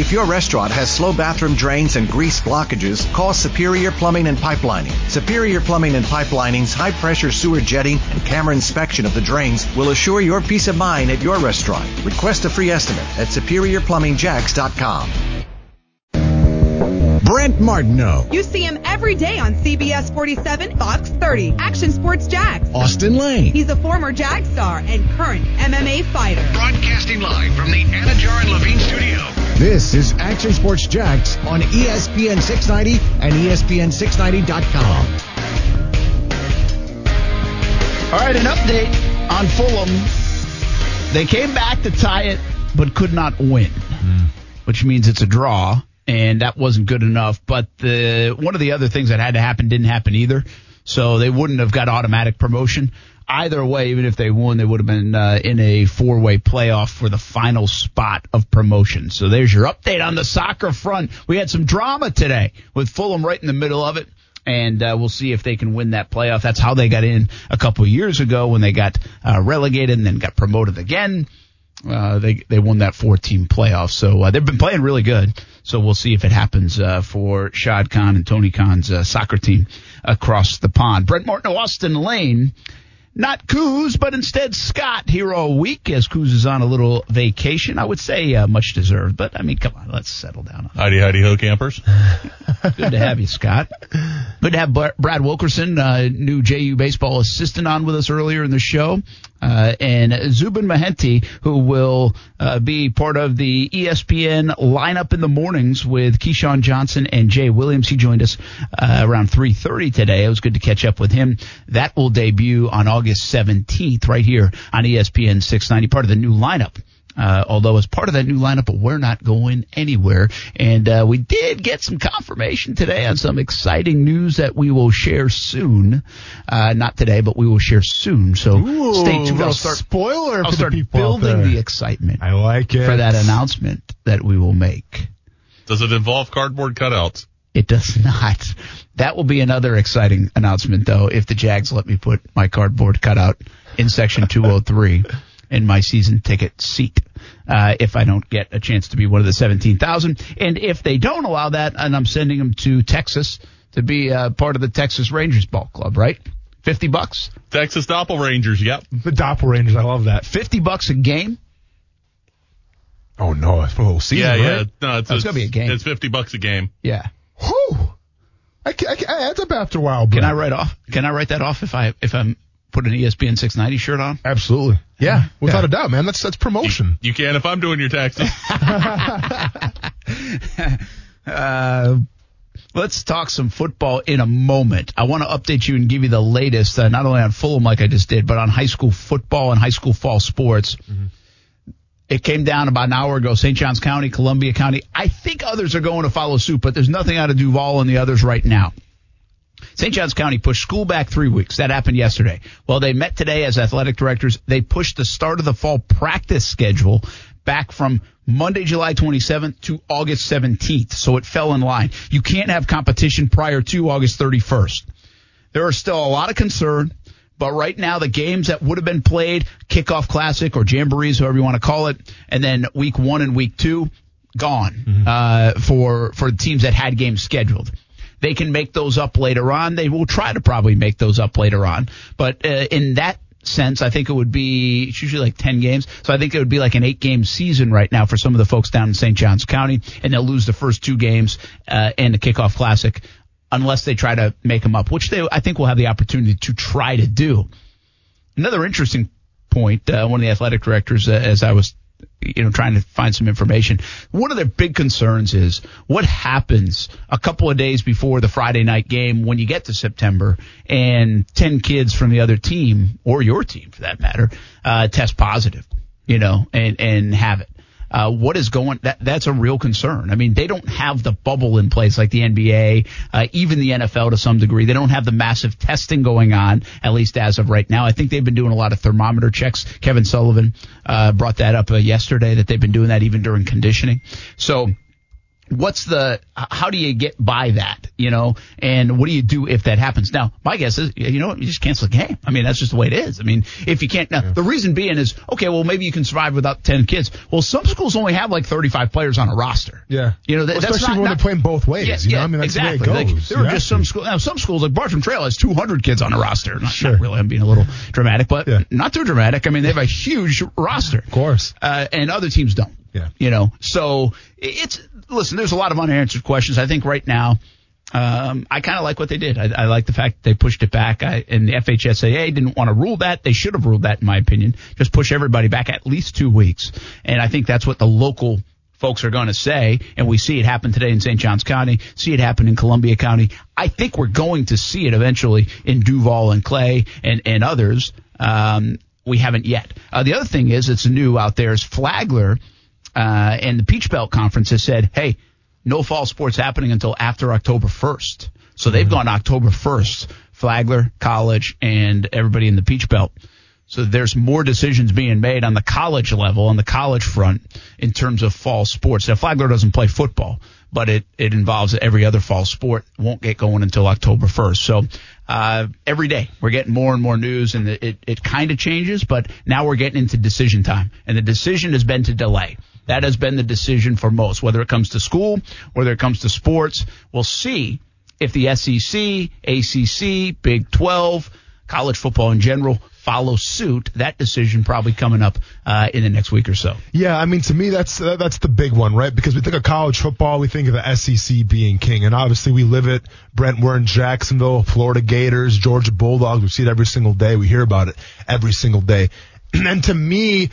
If your restaurant has slow bathroom drains and grease blockages, call Superior Plumbing and Pipelining. Superior Plumbing and Pipelining's high pressure sewer jetting and camera inspection of the drains will assure your peace of mind at your restaurant. Request a free estimate at superiorplumbingjacks.com. Brent Martineau. You see him every day on CBS 47, Fox 30, Action Sports Jax. Austin Lane. He's a former Jag star and current MMA fighter. Broadcasting live from the Anajar and Levine studio. This is Action Sports Jax on ESPN 690 and ESPN690.com. All right, an update on Fulham. They came back to tie it, but could not win, mm. which means it's a draw and that wasn't good enough. But the one of the other things that had to happen didn't happen either, so they wouldn't have got automatic promotion. Either way, even if they won, they would have been uh, in a four-way playoff for the final spot of promotion. So there's your update on the soccer front. We had some drama today with Fulham right in the middle of it and uh, we'll see if they can win that playoff. That's how they got in a couple years ago when they got uh, relegated and then got promoted again. Uh, they they won that four team playoff, so uh, they've been playing really good. So we'll see if it happens uh, for Shad Khan and Tony Khan's soccer team across the pond. Brent Martin, Austin Lane not Coos, but instead Scott here all week as Coos is on a little vacation. I would say uh, much deserved, but I mean, come on, let's settle down. Howdy, howdy, ho, campers. Good to have you, Scott. Good to have Brad Wilkerson, uh, new JU baseball assistant, on with us earlier in the show. Uh, and Zubin Mehenti, who will uh, be part of the ESPN lineup in the mornings with Keyshawn Johnson and Jay Williams. He joined us uh, around 3:30 today. It was good to catch up with him. That will debut on August 17th, right here on ESPN 690, part of the new lineup uh, although as part of that new lineup, we're not going anywhere. And uh, we did get some confirmation today on some exciting news that we will share soon. Uh, not today, but we will share soon. So Ooh, stay tuned. I'll start spoiler. I'll start building the excitement. I like it for that announcement that we will make. Does it involve cardboard cutouts? It does not. That will be another exciting announcement, though, if the Jags let me put my cardboard cutout in section 203 in my season ticket seat uh, if I don't get a chance to be one of the 17,000. And if they don't allow that, and I'm sending them to Texas to be uh, part of the Texas Rangers ball club, right? 50 bucks. Texas Doppel Rangers, yep. The Doppel Rangers, I love that. 50 bucks a game. Oh no, it's for the whole season. Yeah, right? yeah. No, it's, oh, it's, gonna be a game. It's 50 bucks a game. Yeah. Whew. I, I, I adds up after a while. But can I write off? Can I write that off if I if I'm put an ESPN 690 shirt on? Absolutely. Yeah, without yeah. a doubt, man. That's that's promotion. You, you can if I'm doing your taxes. uh, let's talk some football in a moment. I want to update you and give you the latest, uh, not only on Fulham like I just did, but on high school football and high school fall sports. Mm-hmm. It came down about an hour ago. St. Johns County, Columbia County. I think others are going to follow suit, but there's nothing out of Duval and the others right now. St. Johns County pushed school back three weeks. That happened yesterday. Well, they met today as athletic directors. They pushed the start of the fall practice schedule back from Monday, July 27th to August 17th. So it fell in line. You can't have competition prior to August 31st. There are still a lot of concern, but right now the games that would have been played, kickoff classic or jamborees, whoever you want to call it, and then week one and week two, gone mm-hmm. uh, for for the teams that had games scheduled. They can make those up later on. They will try to probably make those up later on. But uh, in that sense, I think it would be it's usually like 10 games. So I think it would be like an eight game season right now for some of the folks down in St. Johns County. And they'll lose the first two games uh, and the kickoff classic unless they try to make them up, which they, I think will have the opportunity to try to do. Another interesting point, uh, one of the athletic directors, uh, as I was you know, trying to find some information. One of their big concerns is what happens a couple of days before the Friday night game when you get to September and 10 kids from the other team or your team for that matter, uh, test positive, you know, and, and have it uh, what is going that that's a real concern. I mean, they don't have the bubble in place like the NBA, uh, even the NFL to some degree. They don't have the massive testing going on, at least as of right now. I think they've been doing a lot of thermometer checks. Kevin Sullivan uh, brought that up uh, yesterday that they've been doing that even during conditioning. So what's the how do you get by that you know and what do you do if that happens now my guess is you know what you just cancel the game i mean that's just the way it is i mean if you can't now the reason being is okay well maybe you can survive without 10 kids well some schools only have like 35 players on a roster Yeah. you know that, Well, that's especially not, when not, they're playing both ways. yeah, you know, yeah, I mean, that's exactly. the way it Like, there are just some schools. Now, some schools like Bartram Trail has 200 kids on a roster. Not, Sure. not really. I'm being a little dramatic, but Yeah. not too dramatic. I mean, they have a huge roster. Of course. Uh, and other teams don't. Yeah. You know, so it's listen. There's a lot of unanswered questions. I think right now. Um, I kind of like what they did. I, I like the fact they pushed it back. I, and the FHSAA didn't want to rule that. They should have ruled that, in my opinion. Just push everybody back at least two weeks. And I think that's what the local folks are going to say. And we see it happen today in St. Johns County, see it happen in Columbia County. I think we're going to see it eventually in Duval and Clay and, and others. Um, we haven't yet. Uh, the other thing is, it's new out there is Flagler, uh, and the Peach Belt Conference has said, hey, no fall sports happening until after October 1st. So they've gone October 1st, Flagler, college, and everybody in the Peach Belt. So there's more decisions being made on the college level, on the college front, in terms of fall sports. Now, Flagler doesn't play football, but it, it involves every other fall sport. Won't get going until October 1st. So, uh, every day we're getting more and more news and it, it kind of changes, but now we're getting into decision time. And the decision has been to delay. That has been the decision for most, whether it comes to school, whether it comes to sports. We'll see if the SEC, ACC, Big 12, college football in general follow suit. That decision probably coming up uh, in the next week or so. Yeah, I mean, to me, that's that's the big one, right? Because we think of college football, we think of the SEC being king, and obviously we live it. Brent, we're in Jacksonville, Florida Gators, Georgia Bulldogs. We see it every single day. We hear about it every single day. and to me,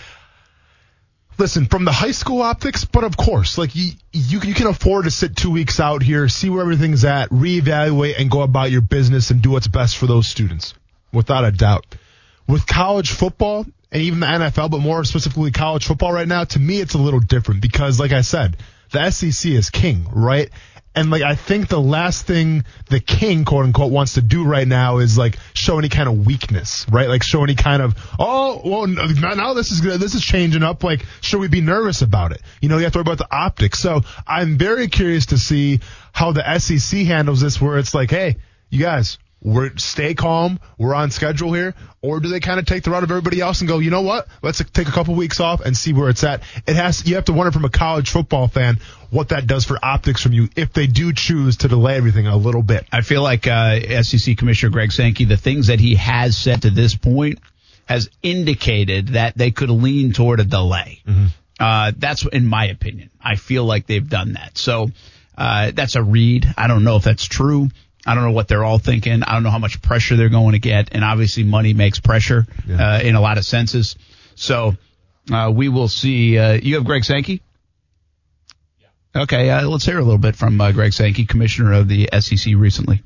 listen, from the high school optics, but of course, like you, you, you can afford to sit two weeks out here, see where everything's at, reevaluate, and go about your business and do what's best for those students, without a doubt. With college football and even the NFL, but more specifically college football right now, to me, it's a little different because, like I said, the SEC is king, right? And like I think the last thing the king, quote unquote, wants to do right now is like show any kind of weakness, right? Like show any kind of oh well now this is this is changing up. Like should we be nervous about it? You know you have to worry about the optics. So I'm very curious to see how the SEC handles this, where it's like, hey, you guys, we're stay calm, we're on schedule here, or do they kind of take the route of everybody else and go, you know what, let's take a couple weeks off and see where it's at. It has you have to wonder from a college football fan what that does for optics from you if they do choose to delay everything a little bit. I feel like uh, SEC Commissioner Greg Sankey, the things that he has said to this point has indicated that they could lean toward a delay. Uh, that's in my opinion. I feel like they've done that. So uh, that's a read. I don't know if that's true. I don't know what they're all thinking. I don't know how much pressure they're going to get, and obviously money makes pressure uh, in a lot of senses. So uh, we will see. Uh, you have Greg Sankey. Okay, uh, let's hear a little bit from uh, Greg Sankey, commissioner of the SEC recently.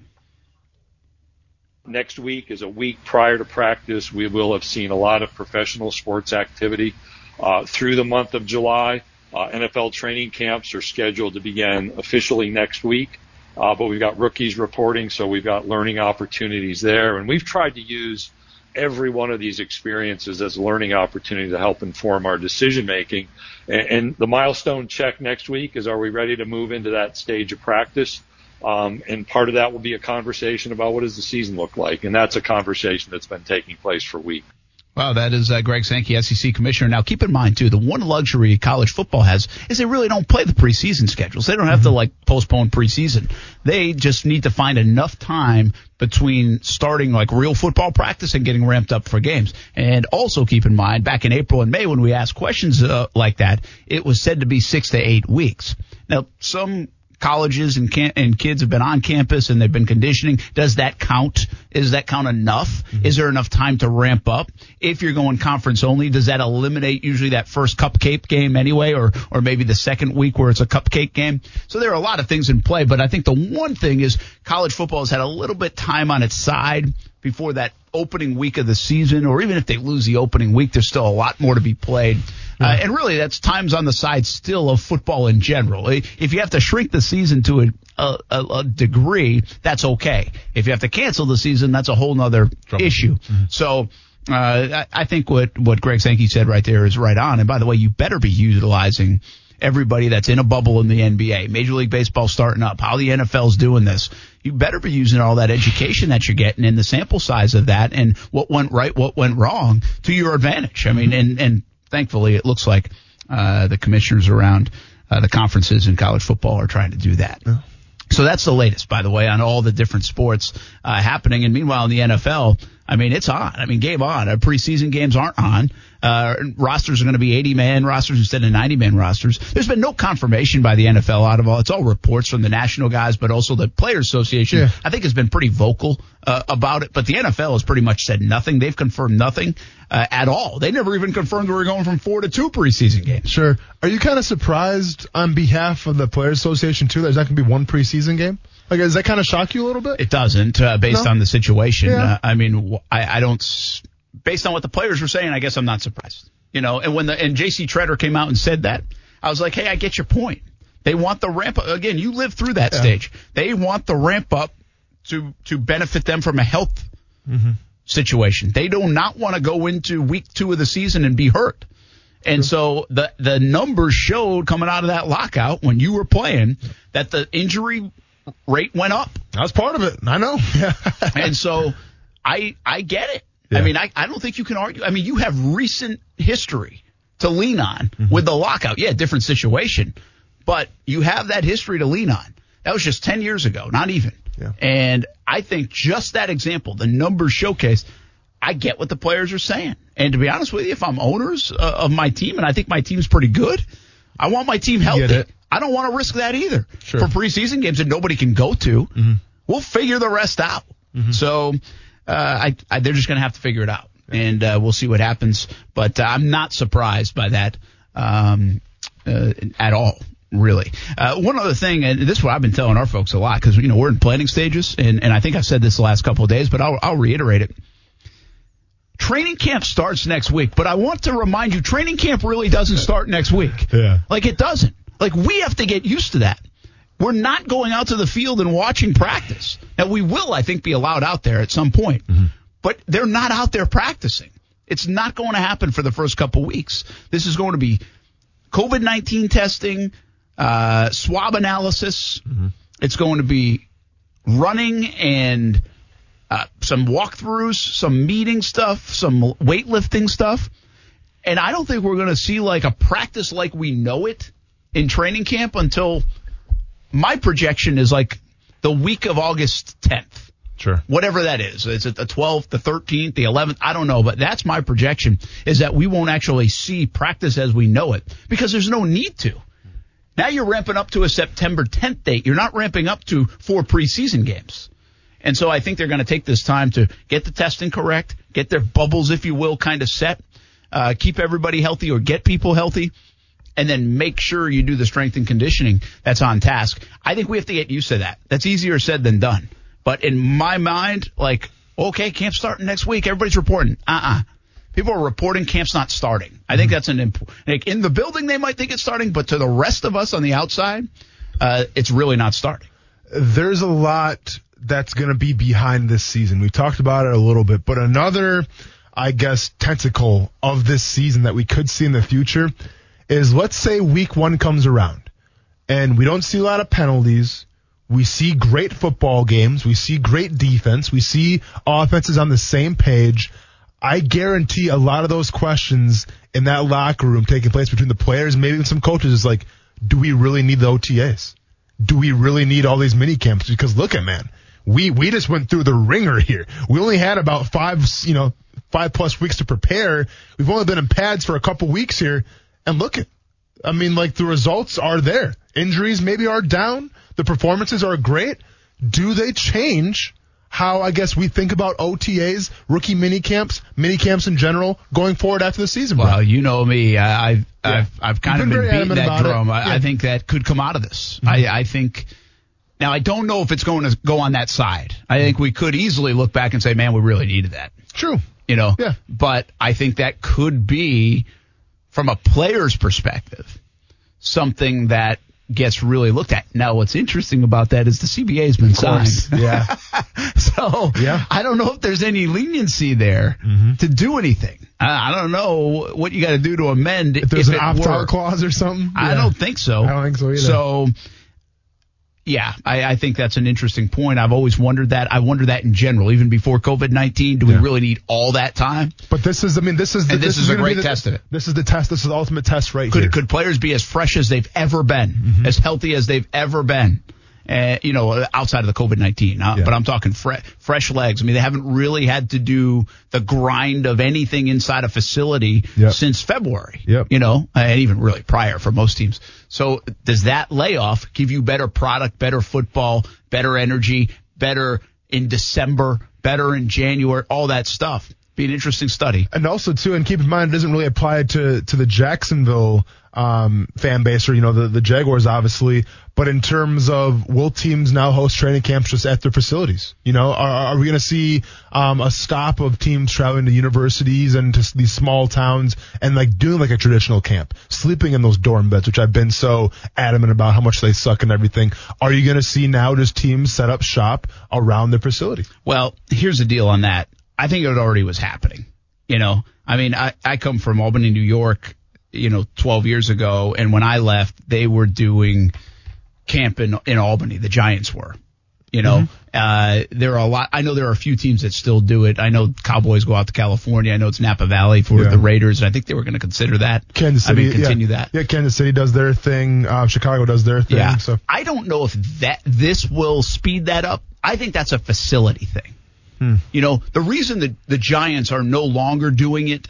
next week is a week prior to practice. We will have seen a lot of professional sports activity uh, through the month of July. Uh, NFL training camps are scheduled to begin officially next week, uh, but we've got rookies reporting, so we've got learning opportunities there, and we've tried to use every one of these experiences as a learning opportunity to help inform our decision making. And, and the milestone check next week is: Are we ready to move into that stage of practice? Um, and part of that will be a conversation about what does the season look like, and that's a conversation that's been taking place for weeks. Wow, that is uh, Greg Sankey, SEC commissioner. Now, keep in mind too, the one luxury college football has is they really don't play the preseason schedules. They don't have to like postpone preseason. They just need to find enough time between starting like real football practice and getting ramped up for games. And also keep in mind, back in April and May when we asked questions uh, like that, it was said to be six to eight weeks. Now, some colleges and can- and kids have been on campus and they've been conditioning. Does that count? Is that count enough? Mm-hmm. Is there enough time to ramp up? If you're going conference only, does that eliminate usually that first cupcake game anyway, or or maybe the second week where it's a cupcake game? So there are a lot of things in play, but I think the one thing is college football has had a little bit time on its side before that opening week of the season, or even if they lose the opening week, there's still a lot more to be played. Uh, and really, that's times on the side still of football in general. If you have to shrink the season to a, a, a degree, that's okay. If you have to cancel the season, that's a whole nother issue. So, uh, I, I think what, what Greg Sankey said right there is right on. And by the way, you better be utilizing everybody that's in a bubble in the NBA, Major League Baseball starting up, how the NFL's doing this. You better be using all that education that you're getting and the sample size of that and what went right, what went wrong to your advantage. I mean, and, and thankfully it looks like, uh, the commissioners around, uh, the conferences in college football are trying to do that. So that's the latest, by the way, on all the different sports uh, happening. And meanwhile, in the NFL, I mean, it's on. I mean, game on. Uh, preseason games aren't on. Uh, rosters are going to be 80 man rosters instead of 90 man rosters. There's been no confirmation by the NFL out of all. It's all reports from the national guys, but also the Players Association. Yeah. I think has been pretty vocal uh, about it. But the NFL has pretty much said nothing. They've confirmed nothing uh, at all. They never even confirmed we were going from four to two preseason games. Sure. Are you kind of surprised on behalf of the Players Association too? That there's not going to be one preseason game. Like, does that kind of shock you a little bit? It doesn't, uh, based No. on the situation. Yeah. Uh, I mean, I, I don't. Based on what the players were saying, I guess I'm not surprised. You know, and when the and J.C. Tretter came out and said that, I was like, hey, I get your point. They want the ramp up again. You lived through that stage. They want the ramp up to to benefit them from a health mm-hmm. situation. They do not want to go into week two of the season and be hurt. And so the the numbers showed coming out of that lockout when you were playing that the injury rate went up. That was part of it. I know. Yeah. And so I I get it. I mean, I, I don't think you can argue. I mean, you have recent history to lean on with the lockout. Yeah, different situation, but you have that history to lean on. That was just 10 years ago, not even. Yeah. And I think just that example, the numbers showcase, I get what the players are saying. And to be honest with you, if I'm owners uh, of my team and I think my team's pretty good, I want my team healthy. I don't want to risk that either Sure. for preseason games that nobody can go to. We'll figure the rest out. So uh, I, I, they're just going to have to figure it out, and uh, we'll see what happens. But uh, I'm not surprised by that um, uh, at all. Really. Uh, one other thing, and this is what I've been telling our folks a lot because you know we're in planning stages, and, and I think I've said this the last couple of days, but I'll, I'll reiterate it. Training camp starts next week, but I want to remind you, training camp really doesn't start next week. Yeah. Like it doesn't. Like we have to get used to that. We're not going out to the field and watching practice. Now we will, I think, be allowed out there at some point, but they're not out there practicing. It's not going to happen for the first couple weeks. This is going to be COVID 19 testing, uh, swab analysis. It's going to be running and uh, some walkthroughs, some meeting stuff, some weightlifting stuff. And I don't think we're going to see like a practice like we know it in training camp until my projection is like the week of August 10th Sure. whatever that is. Is it the 12th, the 13th, the 11th? I don't know, but that's my projection is that we won't actually see practice as we know it because there's no need to. Now you're ramping up to a September 10th date. You're not ramping up to four preseason games. And so I think they're going to take this time to get the testing correct, get their bubbles, if you will, kind of set, uh, keep everybody healthy or get people healthy, and then make sure you do the strength and conditioning that's on task. I think we have to get used to that. That's easier said than done. But in my mind, like, okay, camp's starting next week. Everybody's reporting. Uh-uh. People are reporting camp's not starting. I think that's an imp- like in the building they might think it's starting, but to the rest of us on the outside, uh, it's really not starting. there's a lot that's going to be behind this season. We talked about it a little bit, but another, I guess, tentacle of this season that we could see in the future is let's say week one comes around and we don't see a lot of penalties. We see great football games. We see great defense. We see offenses on the same page. I guarantee a lot of those questions in that locker room taking place between the players, maybe even some coaches is like, do we really need the OTAs? do we really need all these mini camps? Because look at man, we we just went through the ringer here. We only had about five, you know, five plus weeks to prepare. We've only been in pads for a couple weeks here, and look at, I mean, like the results are there. Injuries maybe are down. The performances are great. Do they change? How I guess we think about OTAs, rookie mini camps, mini camps in general, going forward after the season. Well, you know me. I, I've I've I've kind You've of been been, beating that drum. I, Yeah. Mm-hmm. I think that could come out of this. I, I think. Now I don't know if it's going to go on that side. I think we could easily look back and say, "Man, we really needed that." True. You know. Yeah. But I think that could be, from a player's perspective, something that gets really looked at. Now, what's interesting about that is the CBA has been signed. Yeah. So Yeah. I don't know if there's any leniency there mm-hmm. to do anything. I, I don't know what you got to do to amend If there's if an opt out clause or something? I Yeah. don't think so. I don't think so either. So, yeah, I, I think that's an interesting point. I've always wondered that. I wonder that in general, even before COVID nineteen. Do we Yeah. really need all that time? But this is, I mean, this is the, And this is a great the- test of it. This is the test. This is the ultimate test right Could here. could players be as fresh as they've ever been, Mm-hmm. as healthy as they've ever been? Uh, you know, outside of the COVID nineteen, uh, Yeah. but I'm talking fre- fresh legs. I mean, they haven't really had to do the grind of anything inside a facility Yep. since February. Yep. You know, and even really prior for most teams. So does that layoff give you better product, better football, better energy, better in December, better in January, all that stuff? Be an interesting study. and also too, and keep in mind, it doesn't really apply to to the Jacksonville um, fan base or you know the the Jaguars, obviously. But in terms of will teams now host training camps just at their facilities? You know, are, are we going to see um, a stop of teams traveling to universities and to these small towns and like doing like a traditional camp, sleeping in those dorm beds, which I've been so adamant about how much they suck and everything? Are you going to see now just teams set up shop around their facility? Well, here's the deal on that. I think it already was happening. You know, I mean, I, I come from Albany, New York, you know, 12 years ago. And when I left, they were doing camp in, in Albany. The Giants were, you know, uh, there are a lot. I know there are a few teams that still do it. I know Cowboys go out to California. I know it's Napa Valley for Yeah. the Raiders. And I think they were going to consider that. Kansas I City, mean, continue yeah. that. Yeah, Kansas City does their thing. Uh, Chicago does their thing. Yeah. So I don't know if that this will speed that up. I think that's a facility thing. Hmm. You know, the reason that the Giants are no longer doing it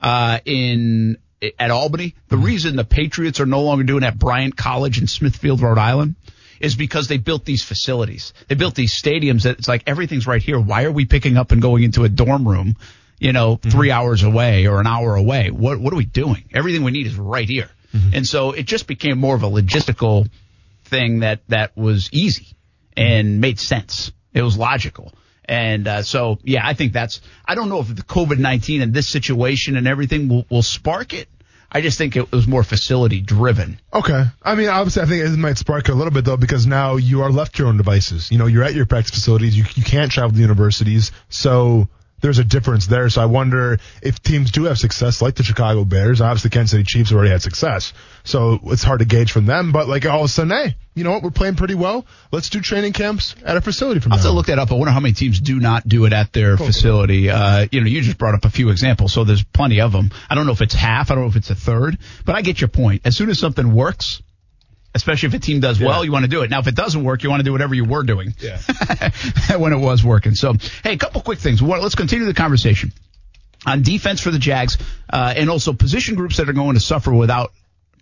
uh, in at Albany, the hmm. reason the Patriots are no longer doing it at Bryant College in Smithfield, Rhode Island, is because they built these facilities. They built these stadiums that it's like everything's right here. Why are we picking up and going into a dorm room? You know, hmm. three hours away or an hour away. What what are we doing? Everything we need is right here. And so it just became more of a logistical thing that that was easy and made sense. It was logical. And uh, so, yeah, I think that's. I don't know if the COVID nineteen and this situation and everything will, will spark it. I just think it was more facility driven. Okay. I mean, obviously, I think it might spark a little bit though, because now you are left to your own devices. You know, you're at your practice facilities. You you can't travel to universities, so there's a difference there. So I wonder if teams do have success, like the Chicago Bears. Obviously, Kansas City Chiefs have already had success, so it's hard to gauge from them. But like all of a sudden, hey, you know what? We're playing pretty well. Let's do training camps at a facility from I'll have to look that up. I wonder how many teams do not do it at their facility. Uh, you know, you just brought up a few examples, so there's plenty of them. I don't know if it's half. I don't know if it's a third, but I get your point. As soon as something works, especially if a team does well, you want to do it. Now, if it doesn't work, you want to do whatever you were doing Yeah. when it was working. So, hey, a couple quick things. One, let's continue the conversation on defense for the Jags, uh, and also position groups that are going to suffer without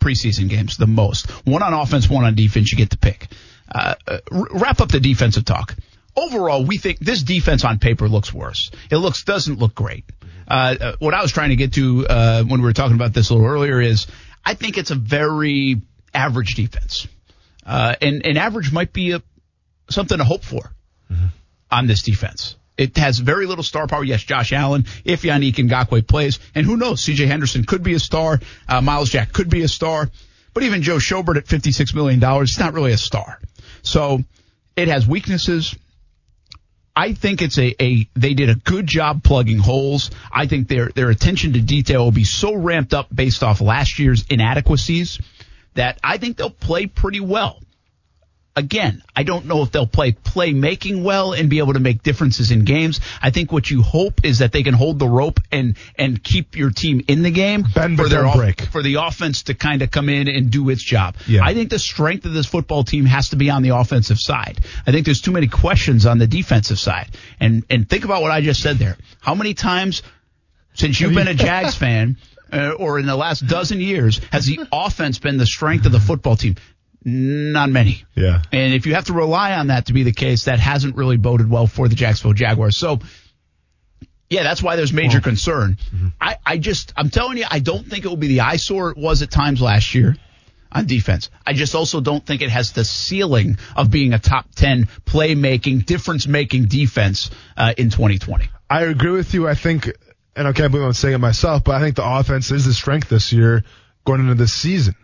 preseason games the most. One on offense, one on defense. You get to pick. Uh, uh, wrap up the defensive talk. Overall, we think this defense on paper looks worse. It looks doesn't look great. Uh, uh, what I was trying to get to uh, when we were talking about this a little earlier is I think it's a very average defense, uh, and and average might be a something to hope for on this defense. It has very little star power. Yes, Josh Allen, if Yannick Ngakoue plays, and who knows, CJ Henderson could be a star, uh, Myles Jack could be a star, but even Joe Schobert at $56 million, it's not really a star. So it has weaknesses. I think it's a, a they did a good job plugging holes. I think their their attention to detail will be so ramped up based off last year's inadequacies that I think they'll play pretty well again, I don't know if they'll play playmaking well and be able to make differences in games. I think what you hope is that they can hold the rope and and keep your team in the game Bend for their off- break. for the offense to kind of come in and do its job. Yeah. I think the strength of this football team has to be on the offensive side. I think there's too many questions on the defensive side. And and think about what I just said there. How many times since you've been a Jags fan uh, or in the last dozen years has the offense been the strength of the football team? Not many. Yeah. And if you have to rely on that to be the case, that hasn't really boded well for the Jacksonville Jaguars. So, yeah, that's why there's major concern. I, I just, I'm telling you, I don't think it will be the eyesore it was at times last year on defense. I just also don't think it has the ceiling of being a top 10 playmaking, difference making defense uh, in 2020. I agree with you. I think, and I can't believe I'm saying it myself, but I think the offense is the strength this year going into this season.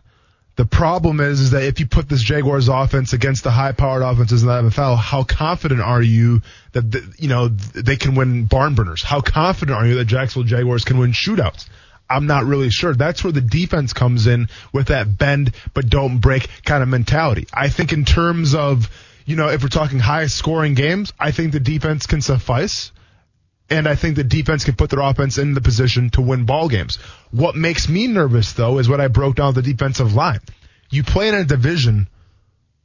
The problem is, is that if you put this Jaguars offense against the high-powered offenses in the NFL, how confident are you that the, you know they can win barn burners? How confident are you that Jacksonville Jaguars can win shootouts? I'm not really sure. That's where the defense comes in with that bend but don't break kind of mentality. I think in terms of you know if we're talking high scoring games, I think the defense can suffice. And I think the defense can put their offense in the position to win ball games. What makes me nervous though is what I broke down the defensive line. You play in a division,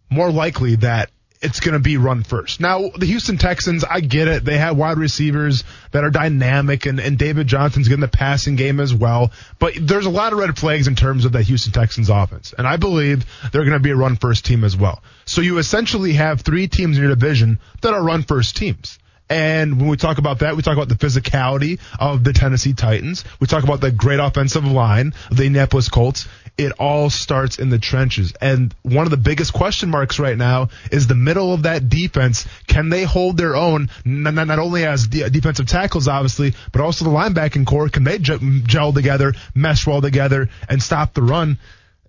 more likely that it's going to be run first. Now, the Houston Texans, I get it. They have wide receivers that are dynamic and, and David Johnson's getting the passing game as well. But there's a lot of red flags in terms of that Houston Texans offense. And I believe they're going to be a run first team as well. So you essentially have three teams in your division that are run first teams. And when we talk about that, we talk about the physicality of the Tennessee Titans. We talk about the great offensive line of the Indianapolis Colts. It all starts in the trenches. And one of the biggest question marks right now is the middle of that defense. Can they hold their own, not, not only as de- defensive tackles, obviously, but also the linebacking core? Can they gel together, mesh well together, and stop the run?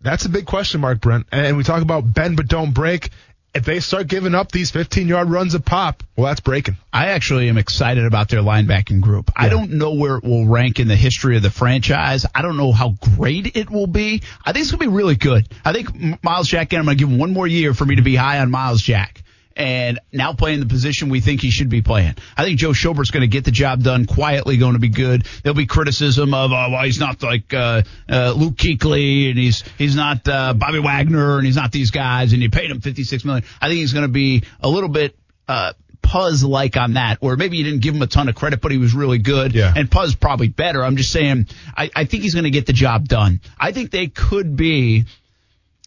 That's a big question mark, Brent. And we talk about bend but don't break if they start giving up these 15 yard runs of pop, well, that's breaking. I actually am excited about their linebacking group. Yeah. I don't know where it will rank in the history of the franchise. I don't know how great it will be. I think it's going to be really good. I think Myles Jack, and I'm going to give him one more year for me to be high on Myles Jack and now playing the position we think he should be playing. I think Joe Schobert's going to get the job done quietly, going to be good. There'll be criticism of, oh, well, he's not like uh, uh, Luke Kuechly, and he's he's not uh, Bobby Wagner, and he's not these guys, and you paid him fifty six million. I think he's going to be a little bit. Uh, Puzz like on that, or maybe you didn't give him a ton of credit, but he was really good. Yeah. And Puzz probably better. I'm just saying, I, I think he's going to get the job done. I think they could be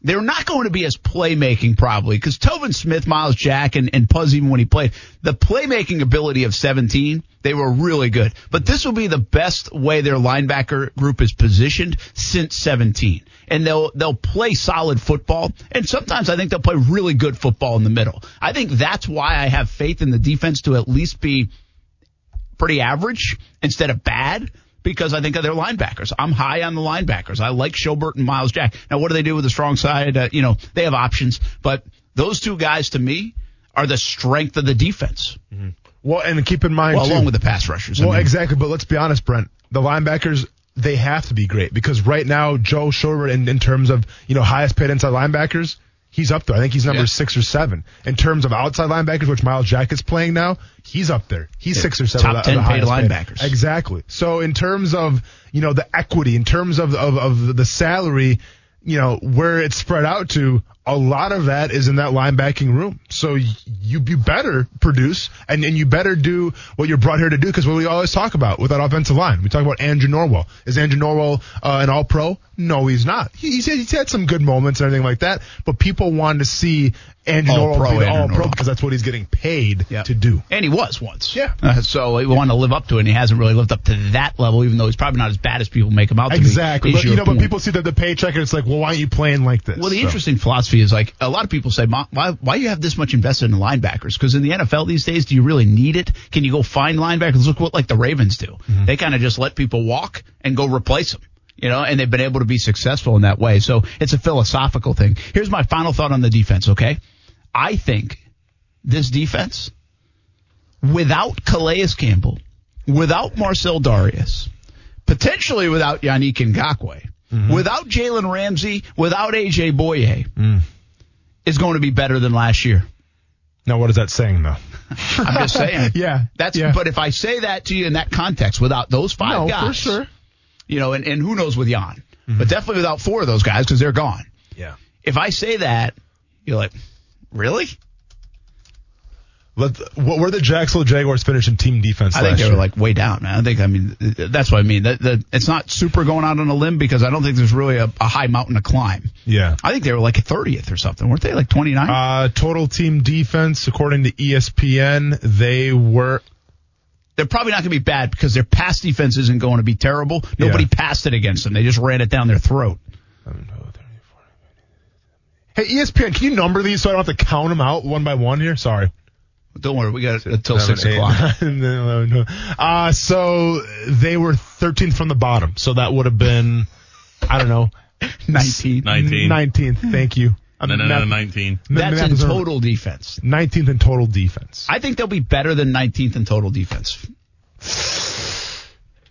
they're not going to be as playmaking probably because Telvin Smith, Myles Jack, and, and Puzz, even when he played, the playmaking ability of 17, they were really good. But this will be the best way their linebacker group is positioned since 17. And they'll, they'll play solid football. And sometimes I think they'll play really good football in the middle. I think that's why I have faith in the defense to at least be pretty average instead of bad because I think of their linebackers. I'm high on the linebackers. I like Schobert and Myles Jack. Now, what do they do with the strong side? Uh, you know, they have options, but those two guys to me are the strength of the defense. Mm-hmm. Well, and keep in mind, well, too, along with the pass rushers. Well, I mean, exactly. But let's be honest, Brent. The linebackers they have to be great because right now Joe Schobert, in, in terms of you know highest paid inside linebackers, he's up there. I think he's number yeah. six or seven in terms of outside linebackers, which Myles Jack is playing now. He's up there. He's yeah. six or seven. Top ten the paid linebackers. Paid. Exactly. So in terms of you know the equity, in terms of of, of the salary, you know where it's spread out to, a lot of that is in that linebacking room. So you you better produce and, and you better do what you're brought here to do because what we always talk about with that offensive line. We talk about Andrew Norwell. Is Andrew Norwell uh, an All Pro? No, he's not. He, he's, he's had some good moments and everything like that, but people wanted to see Andrew all Norwell pro, be All Pro because that's what he's getting paid yep. to do. And he was once. Yeah. Uh, so he wanted to live up to it, and he hasn't really lived up to that level, even though he's probably not as bad as people make him out to exactly. be. Exactly. But you know, point. but people see the, the paycheck and it's like, well, why aren't you playing like this? Well, the so. interesting philosophy is like a lot of people say, why why you have this much invested in linebackers? Because in the NFL these days, do you really need it? Can you go find linebackers? Look what like the Ravens do. Mm-hmm. They kind of just let people walk and go replace them you know, and they've been able to be successful in that way. So it's a philosophical thing. Here's my final thought on the defense, okay? I think this defense, without Calais Campbell, without Marcell Dareus, potentially without Yannick Ngakoue, mm-hmm. without Jalen Ramsey, without AJ Bouye, mm. is going to be better than last year. Now, what is that saying, though? I'm just saying. yeah, that's. Yeah. But if I say that to you in that context, without those five no, guys, for sure. You know, and, and who knows with Jan, mm-hmm. but definitely without four of those guys because they're gone. Yeah. If I say that, you're like, really? Let, what were the Jacksonville Jaguars finish in team defense? I think they year? were like way down, man. I think, I mean, that's what I mean. That, that, it's not super going out on a limb because I don't think there's really a, a high mountain to climb. Yeah. I think they were like 30th or something. Weren't they like 29? Uh, total team defense, according to ESPN, they were. They're probably not going to be bad because their pass defense isn't going to be terrible. Nobody yeah. passed it against them. They just ran it down their throat. Hey, ESPN, can you number these so I don't have to count them out one by one here? Sorry. Don't worry, we got until Seven, six o'clock. uh, so they were 13th from the bottom. So that would have been, I don't know, 19. 19. 19th. Thank you. I'm No, no, no, 19. That's math in total defense. 19th in total defense. I think they'll be better than 19th in total defense.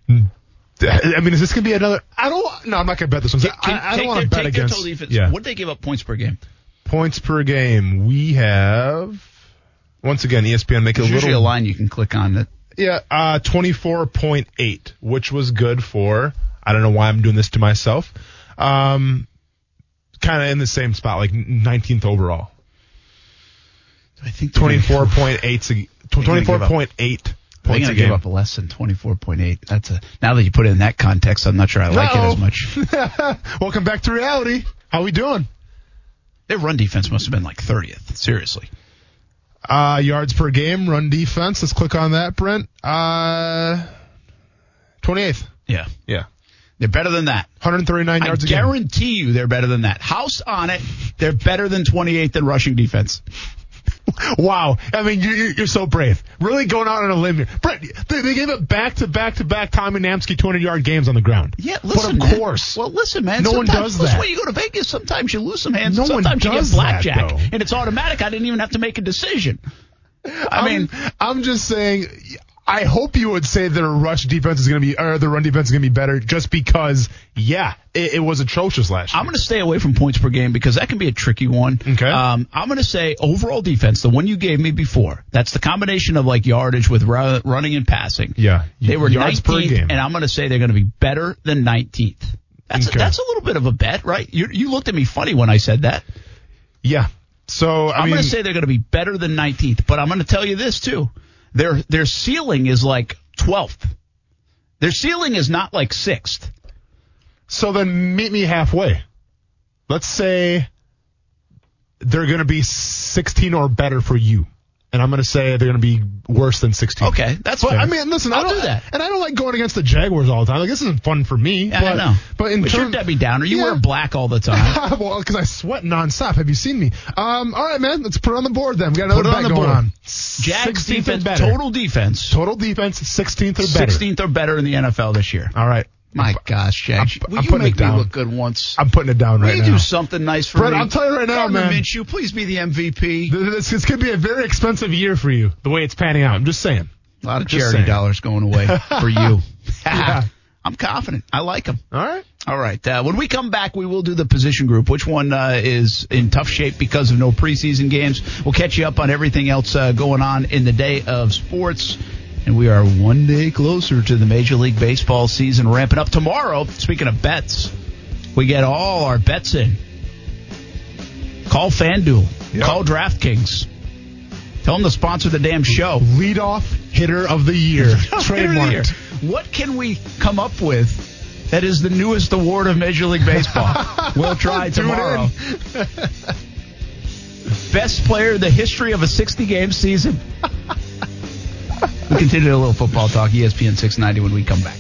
I mean, is this going to be another? I don't. No, I'm not going to bet this one. Can- I, I don't want to bet take their against. total defense. Yeah. What did they give up points per game? points per game? We have once again ESPN make it a There's usually a little. line you can click on that. Yeah, uh, 24.8, which was good for. I don't know why I'm doing this to myself. Um, kind of in the same spot, like 19th overall. I think they're gonna- 24.8. a- gonna give up- 24.8 They're going to give up less than 24.8. That's a now that you put it in that context, I'm not sure I like it as much. Welcome back to reality. How are we doing? Their run defense must have been like 30th. Seriously. Uh, yards per game, run defense. Let's click on that, Brent. Uh, 28th. Yeah. Yeah. They're better than that. 139 yards a game. guarantee you they're better than that. House on it. They're better than 28th in rushing defense. Wow. I mean, you're, you're so brave. Really going out on a limb here. Brent, they, they gave it back to back to back Tommy Namsky 200 yard games on the ground. Yeah, listen. But of man. course. Well, listen, man. No one does that. When you go to Vegas, sometimes you lose some hands. No one sometimes you does get blackjack, that, and it's automatic. I didn't even have to make a decision. I mean, mean, I'm just saying. I hope you would say their rush defense is going to be, or the run defense is going to be better, just because, yeah, it, it was atrocious last year. I'm going to stay away from points per game because that can be a tricky one. Okay. Um, I'm going to say overall defense, the one you gave me before. That's the combination of like yardage with ru- running and passing. Yeah, They were yards 19th, per game. and I'm going to say they're going to be better than 19th. That's Okay. a, that's a little bit of a bet, right? You, you looked at me funny when I said that. yeah. So I I'm going to say they're going to be better than 19th, but I'm going to tell you this too. Their their ceiling is like 12th. Their ceiling is not like 6th. so then meet me halfway. Let's say they're going to be 16 or better for you, and I'm going to say they're going to be worse than 16. Okay, that's But fair. I mean, listen, I I'll don't do that. and I don't like going against the Jaguars all the time. Like this isn't fun for me. Yeah, but, I know. But in but you're terms, Debbie Downer. You Yeah. wear black all the time. well, because I sweat nonstop. Have you seen me? Um, all right, man. Let's put it on the board then. We got another Put it on the going board. on. Jags defense, total defense, Total defense, 16th or better. 16th or better in the NFL this year. All right. My gosh, Jags. I'm- Will I'm you putting make it me down. look good once? I'm putting it down Will right you now. do something nice for Brett, me? I'll tell you right now, Gardner man. Minshew, please be the MVP. This, this could be a very expensive year for you, the way it's panning out. I'm just saying. A lot of Just charity saying. dollars going away for you. Yeah. I'm confident. I like them. All right. All right. Uh, when we come back, we will do the position group. Which one uh, is in tough shape because of no preseason games? We'll catch you up on everything else uh, going on in the day of sports. And we are one day closer to the Major League Baseball season ramping up tomorrow. Speaking of bets, we get all our bets in. Call FanDuel. Yep. Call DraftKings. Tell them to sponsor the damn show. Leadoff hitter of the year. Trademarked. What can we come up with that is the newest award of Major League Baseball? we'll try tomorrow. Best player in the history of a 60 game season. we continue a little football talk, ESPN 690 when we come back.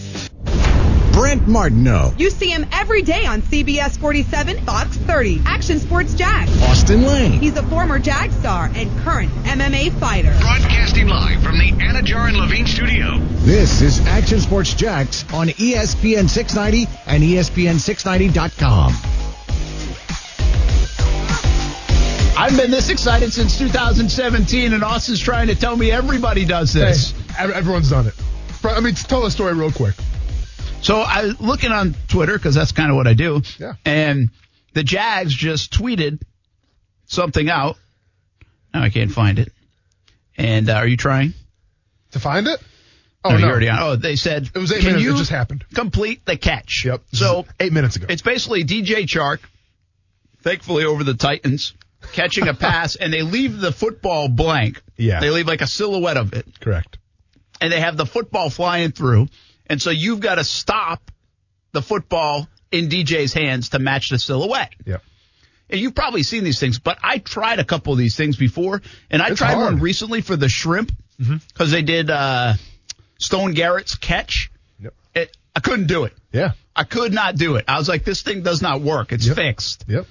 Brent Martineau, You see him every day on CBS 47, Fox 30, Action Sports Jax. Austin Lane, He's a former Jag star and current MMA fighter. Broadcasting live from the Anajar and Levine studio. This is Action Sports Jax on ESPN 690 and E ESPN690.com. I've been this excited since 2017, and Austin's trying to tell me everybody does this. Hey, ev- everyone's done it. I mean, tell the story real quick. So I was looking on Twitter because that's kind of what I do. Yeah. And the Jags just tweeted something out. Now I can't find it. And uh, are you trying? To find it? Oh, no, no. already on. Oh, they said It was eight minutes. It just happened. Complete the catch. Yep. So eight minutes ago. it's basically DJ Chark, thankfully over the Titans, catching a pass, and they leave the football blank. Yeah. They leave like a silhouette of it, Correct. And they have the football flying through, and so you've got to stop the football in DJ's hands to match the silhouette. Yep. And you've probably seen these things, but I tried a couple of these things before, and I It's tried hard. one recently for the shrimp because they did uh, Stone Garrett's catch. Yep. It, I couldn't do it. Yeah. I could not do it. I was like, this thing does not work. It's Yep. fixed. Yep.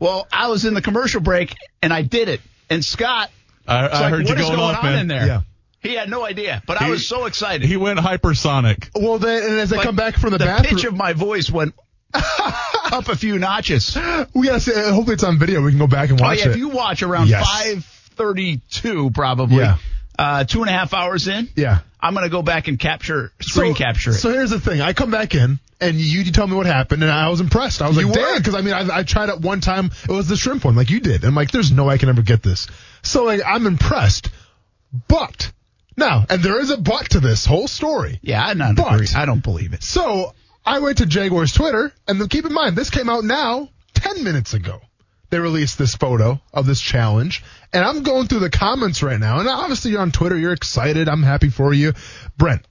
Well, I was in the commercial break and I did it. And Scott, I, was I like, heard you what is going, going off, on man. in there? Yeah. He had no idea, but I was so excited. He went hypersonic. Well, then, and as I Like, come back from the, the bathroom, pitch of my voice went. up a few notches. We gotta say, hopefully it's on video. We can go back and watch Oh watch yeah, it. if you watch around Yes. five thirty-two, probably, Yeah. uh, two and a half hours in, yeah. I'm gonna go back and capture, screen so, capture it. So here's the thing. I come back in and you, you tell me what happened and I was impressed. I was You like, were. damn, because I mean, I, I tried it one time. It was the shrimp one like you did. I'm like, there's no way I can ever get this. So like, I'm impressed. But now, and there is a but to this whole story. yeah, I'm not But- agree. I don't believe it. So I went to Jaguars Twitter and keep in mind, this came out now 10 minutes ago. They released this photo of this challenge and I'm going through the comments right now. And obviously you're on Twitter. You're excited. I'm happy for you. Brent,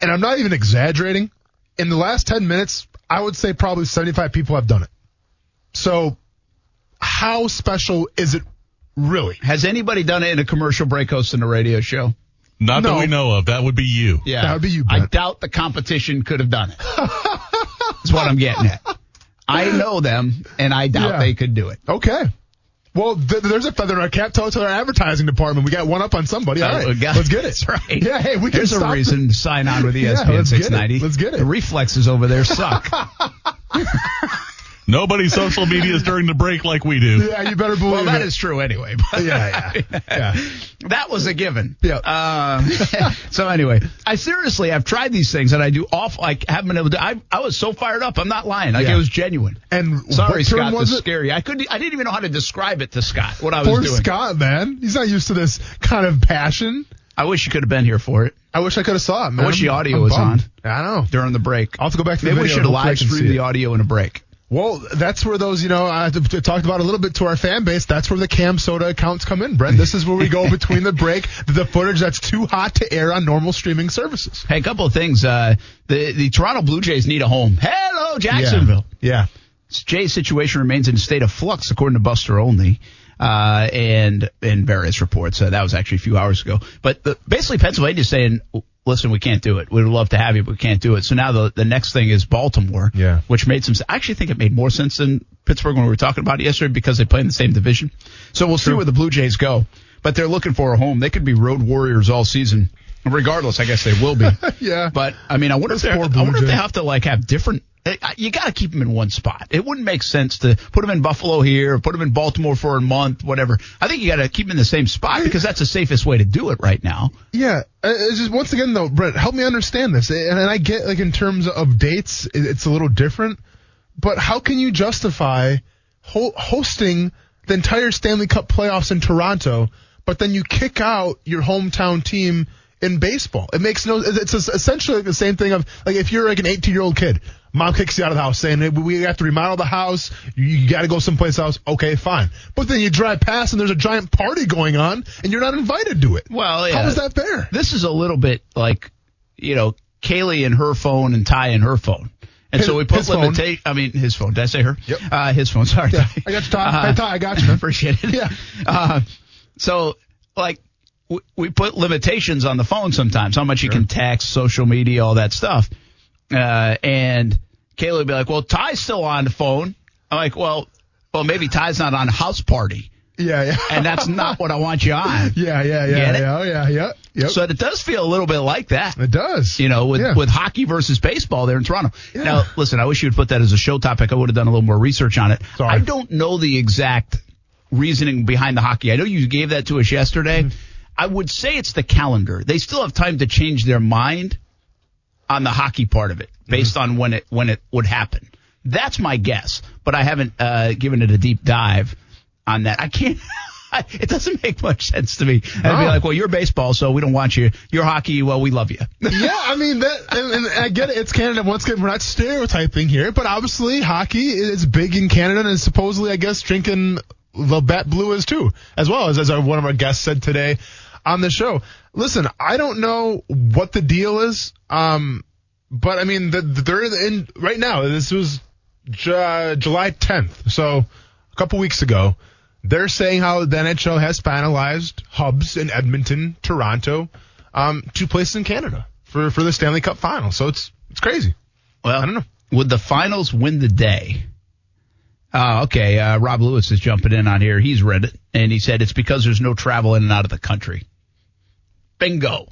and I'm not even exaggerating. In the last 10 minutes, I would say probably 75 people have done it. So how special is it really? Has anybody done it in a commercial break hosting a radio show? Not No. that we know of. That would be you. Yeah, That would be you, I doubt the competition could have done it. That's what I'm getting at. I know them, and I doubt Yeah. they could do it. Okay. Well, th- there's a feather in our cap. Tell it to our advertising department. We got one up on somebody. All right, Uh, got- let's get it. That's right. Yeah, hey, we can There's a stop reason to sign on with E Yeah, ESPN let's get 690. Let's get it. The reflexes over there suck. Nobody's social medias during the break like we do. Yeah, you better believe it. well, that it. is true anyway. But Yeah, yeah, yeah. that was a given. Yeah. Uh, so anyway, I seriously, I've tried these things and I do off, like haven't been able to. I, I was so fired up. I'm not lying. Like Yeah. it was genuine. And Sorry, what Scott. was this is it? scary. I couldn't. I didn't even know how to describe it to Scott. What I was Poor doing. Scott, man. He's not used to this kind of passion. I wish you could have been here for it I wish I could have saw it, man. I wish the audio I'm was bummed. I know. during the break. I'll have to go back to the Maybe video. should Hopefully I live can stream see the audio in a break. Well, that's where those, you know, I talked about a little bit to our fan base. That's where the Cam Soda accounts come in, Brent. This is where we go between the break, the footage that's too hot to air on normal streaming services. Hey, a couple of things. Uh, the the Toronto Blue Jays need a home. Hello, Jacksonville. Yeah. Jay's situation remains in a state of flux, according to Buster Olney, uh, and in various reports. Uh, that was actually a few hours ago. But the, basically, is saying, "Listen, we can't do it. We'd love to have you, but we can't do it." So now the the next thing is Baltimore, Yeah. which made some. I actually think it made more sense than Pittsburgh when we were talking about it yesterday because they play in the same division. So we'll see where the Blue Jays go. But they're looking for a home. They could be road warriors all season. Regardless, I guess they will be. Yeah. But I mean, I wonder if I wonder if they have to like have different. You got to keep them in one spot. It wouldn't make sense to put them in Buffalo here, put them in Baltimore for a month, whatever. I think you got to keep them in the same spot because that's the safest way to do it right now. Yeah, uh, it's just once again though, Brent, help me understand this. And, and I get like in terms of dates, it's a little different. But how can you justify hosting the entire Stanley Cup playoffs in Toronto, but then you kick out your hometown team in baseball? It makes no. It's essentially like the same thing of like if you're like an 18 year old kid. Mom kicks you out of the house saying, we have to remodel the house. You, got to go someplace else. Okay, fine. But then you drive past and there's a giant party going on and you're not invited to it. Well, yeah. How is that fair? This is a little bit like, you know, Kaylee and her phone and Ty and her phone. And His- so we put limitation. I mean, his phone. Did I say her? Yep. Uh, his phone. Sorry. Yeah, Ty. I got you, Ty. Uh, hey, Ty, I got you. Appreciate it. Yeah. Uh, so, like, we, we put limitations on the phone sometimes, how much you can text, social media, all that stuff. Uh, and Kayla would be like, well, Ty's still on the phone. I'm like, well, well, maybe Ty's not on house party. Yeah, yeah. And that's not what I want you on. yeah, yeah, yeah, yeah, oh, yeah, yeah. Yep. So it does feel a little bit like that. it does. You know, with, Yeah. with hockey versus baseball there in Toronto. Yeah. Now, listen, I wish you would put that as a show topic. I would have done a little more research on it. Sorry. I don't know the exact reasoning behind the hockey. I know you gave that to us yesterday. Mm-hmm. I would say it's the calendar. They still have time to change their mind on the hockey part of it based Mm-hmm. on when it when it would happen. That's my guess, but I haven't uh, given it a deep dive on that. I can't. It doesn't make much sense to me. I'd be like, well, you're baseball, so we don't want you. You're hockey, well, we love you. yeah, I mean that, and, and I get it. It's Canada. Once again, we're not stereotyping here, but obviously hockey is big in Canada, and supposedly, I guess, drinking the bat blue is too, as well as as our, one of our guests said today on the show. Listen, I don't know what the deal is, um, but I mean, the, the, they're in right now. This was Ju- July 10th, so a couple weeks ago. They're saying how the NHL has finalized hubs in Edmonton, Toronto, um, two places in Canada for, for the Stanley Cup final. So it's it's crazy. Well, I don't know. Would the finals win the day? Uh, okay, uh, Rob Lewis is jumping in on here. He's read it, and he said it's because there's no travel in and out of the country. Bingo.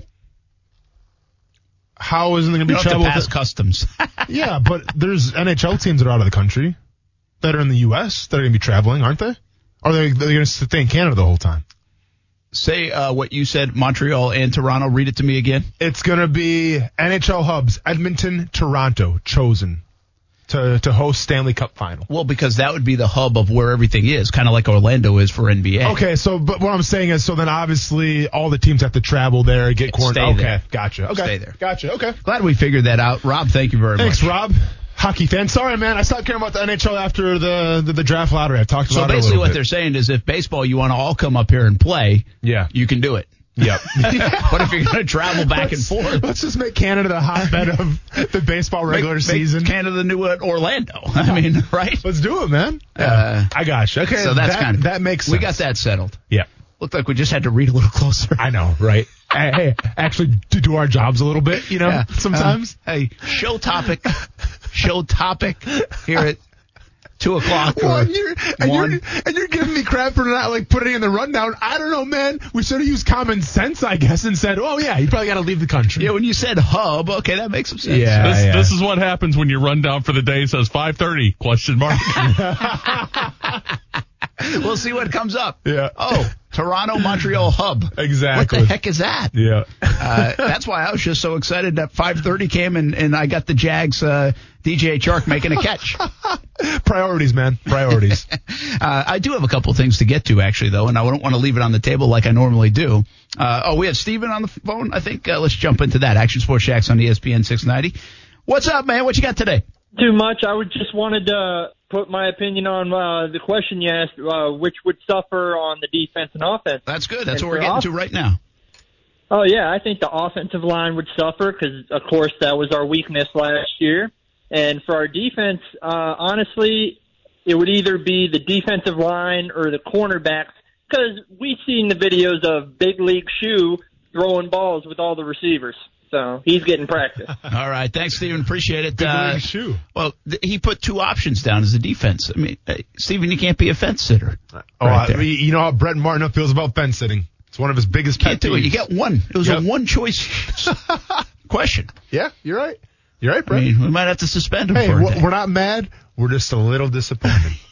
How isn't there going to be to pass with customs. yeah, but there's NHL teams that are out of the country. that are in the U.S. that are going to be traveling, aren't they? Or are they, they're going to stay in Canada the whole time? Say uh, what you said, Montreal and Toronto. Read it to me again. It's going to be NHL hubs, Edmonton, Toronto, chosen to, to host Stanley Cup final. Well, because that would be the hub of where everything is, kind of like Orlando is for NBA. Okay, so but what I'm saying is, so then obviously all the teams have to travel there, and get quarantined. Okay, gotcha. Okay, Stay there. Gotcha. Okay. Glad we figured that out. Rob, thank you very Thanks, much. Thanks, Rob. Hockey fan. Sorry, man. I stopped caring about the NHL after the the, the draft lottery. I talked So about it a basically, what bit. they're saying is, if baseball, you want to all come up here and play, Yeah. you can do it. Yep. but if you're going to travel back and Let's- forth, Let's just make Canada the hotbed of the baseball regular make- season. make Canada the new uh, Orlando. I mean, right? Let's do it, man. Uh, I got you. Okay, so that's that, kind of that makes sense. We got that settled. Yeah. Looked like we just had to read a little closer. I know, right? hey, hey, actually, to do our jobs a little bit, you know, Yeah. sometimes. Uh, hey, show topic, show topic here at two o'clock Well, or and you're, and, one. you're, and you're giving me crap for not like putting in the rundown. I don't know, man. We should have used common sense, I guess, and said, "Oh yeah, you probably got to leave the country." yeah, when you said hub, okay, that makes some sense. Yeah. This, yeah. this is what happens when your rundown for the day says 5:30 question mark. we'll see what comes up. Yeah. Oh, Toronto Montreal hub. Exactly. What the heck is that? Yeah. Uh, that's why I was just so excited that 5:30 came and, and I got the Jags uh, DJ Chark making a catch. Priorities, man. Priorities. Uh, I do have a couple things to get to actually though, and I don't want to leave it on the table like I normally do. Uh, oh, we have Steven on the phone. I think uh, let's jump into that. Action Sports Jax on ESPN 690. What's up, man? What you got today? too much. I would just wanted to put my opinion on uh, the question you asked, uh, which would suffer on the defense and offense. That's good. That's And what we're getting off- to right now. Oh yeah, I think the offensive line would suffer because, of course, that was our weakness last year. And for our defense, uh, honestly, it would either be the defensive line or the cornerbacks because we've seen the videos of Big League Shoe throwing balls with all the receivers. So he's getting practice. All right, thanks, Steven. Appreciate it. Big Uh, shoe. well, th- he put two options down as a defense. I mean, uh, Steven, you can't be a fence sitter. Oh, Right I- there. you know how Brent Martineau feels about fence sitting. It's one of his biggest pet Can't do it. You get one. It was Yep. a one choice question. Yeah, you're right. You're right, I Brett. mean, we might have to suspend him hey, for a day. we're not mad. We're just a little disappointed.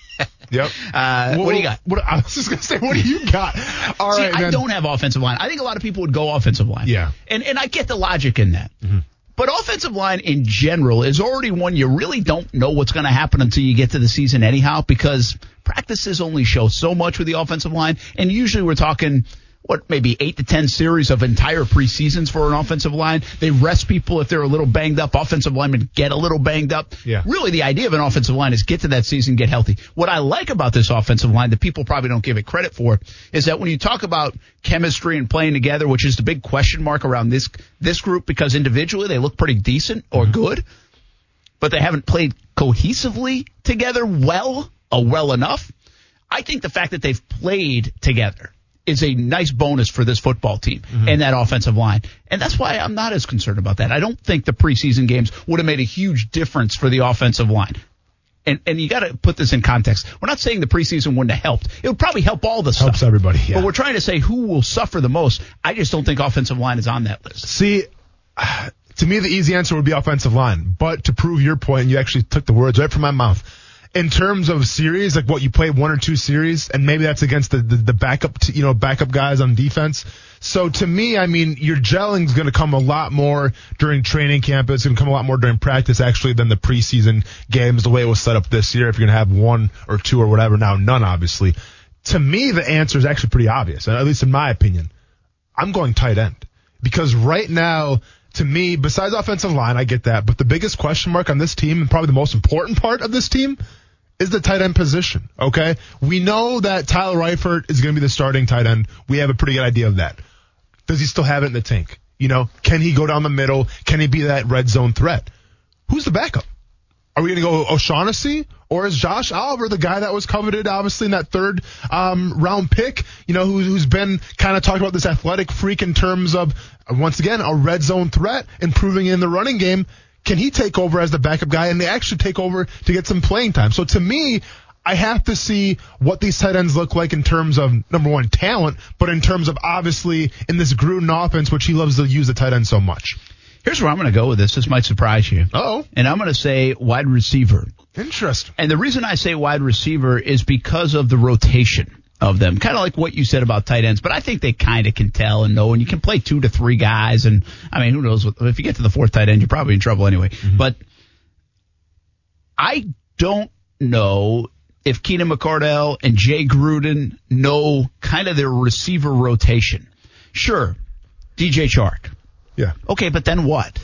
yep. Uh, what do you got? What, I was just gonna say, what do you got? All See, right, I don't have offensive line. I think a lot of people would go offensive line. Yeah. And and I get the logic in that. But offensive line in general is already one you really don't know what's going to happen until you get to the season anyhow because practices only show so much with the offensive line and usually we're talking what maybe 8 to 10 series of entire preseasons for an offensive line. They rest people if they're a little banged up. Offensive linemen get a little banged up. Yeah. Really the idea of an offensive line is get to that season, get healthy. What I like about this offensive line that people probably don't give it credit for is that when you talk about chemistry and playing together, which is the big question mark around this this group because individually they look pretty decent or mm-hmm. good, but they haven't played cohesively together well or well enough. I think the fact that they've played together is a nice bonus for this football team mm-hmm. and that offensive line. And that's why I'm not as concerned about that. I don't think the preseason games would have made a huge difference for the offensive line. And and you got to put this in context. We're not saying the preseason wouldn't have helped. It would probably help all the Helps stuff. Helps everybody, yeah. But we're trying to say who will suffer the most. I just don't think offensive line is on that list. See, to me, the easy answer would be offensive line. But to prove your point, you actually took the words right from my mouth. In terms of series, like what you play one or two series, and maybe that's against the the, the backup, t- you know, backup guys on defense. So to me, I mean, your gelling is going to come a lot more during training camp. It's going to come a lot more during practice, actually, than the preseason games. The way it was set up this year, if you're going to have one or two or whatever, now none, obviously. To me, the answer is actually pretty obvious, at least in my opinion. I'm going tight end because right now, to me, besides offensive line, I get that, but the biggest question mark on this team and probably the most important part of this team is the tight end position. Okay, we know that Tyler Eifert is going to be the starting tight end. We have a pretty good idea of that. Does he still have it in the tank? You know, can he go down the middle? Can he be that red zone threat? Who's the backup? Are we going to go O'Shaughnessy or is Josh Oliver the guy that was coveted obviously in that third um, round pick? You know, who, who's been kind of talked about this athletic freak in terms of once again a red zone threat, improving in the running game. Can he take over as the backup guy and they actually take over to get some playing time? So to me, I have to see what these tight ends look like in terms of number one talent, but in terms of obviously in this Gruden offense, which he loves to use the tight end so much. Here's where I'm going to go with this. This might surprise you. Oh, And I'm going to say wide receiver. interesting. And the reason I say wide receiver is because of the rotation of them. Kind of like what you said about tight ends, but I think they kind of can tell and know, and you can play two to three guys. And I mean, who knows? what- If you get to the fourth tight end, you're probably in trouble anyway. Mm-hmm. But I don't know if Keenan McCardell and Jay Gruden know kind of their receiver rotation. Sure, DJ Chark. Yeah. Okay, but then what?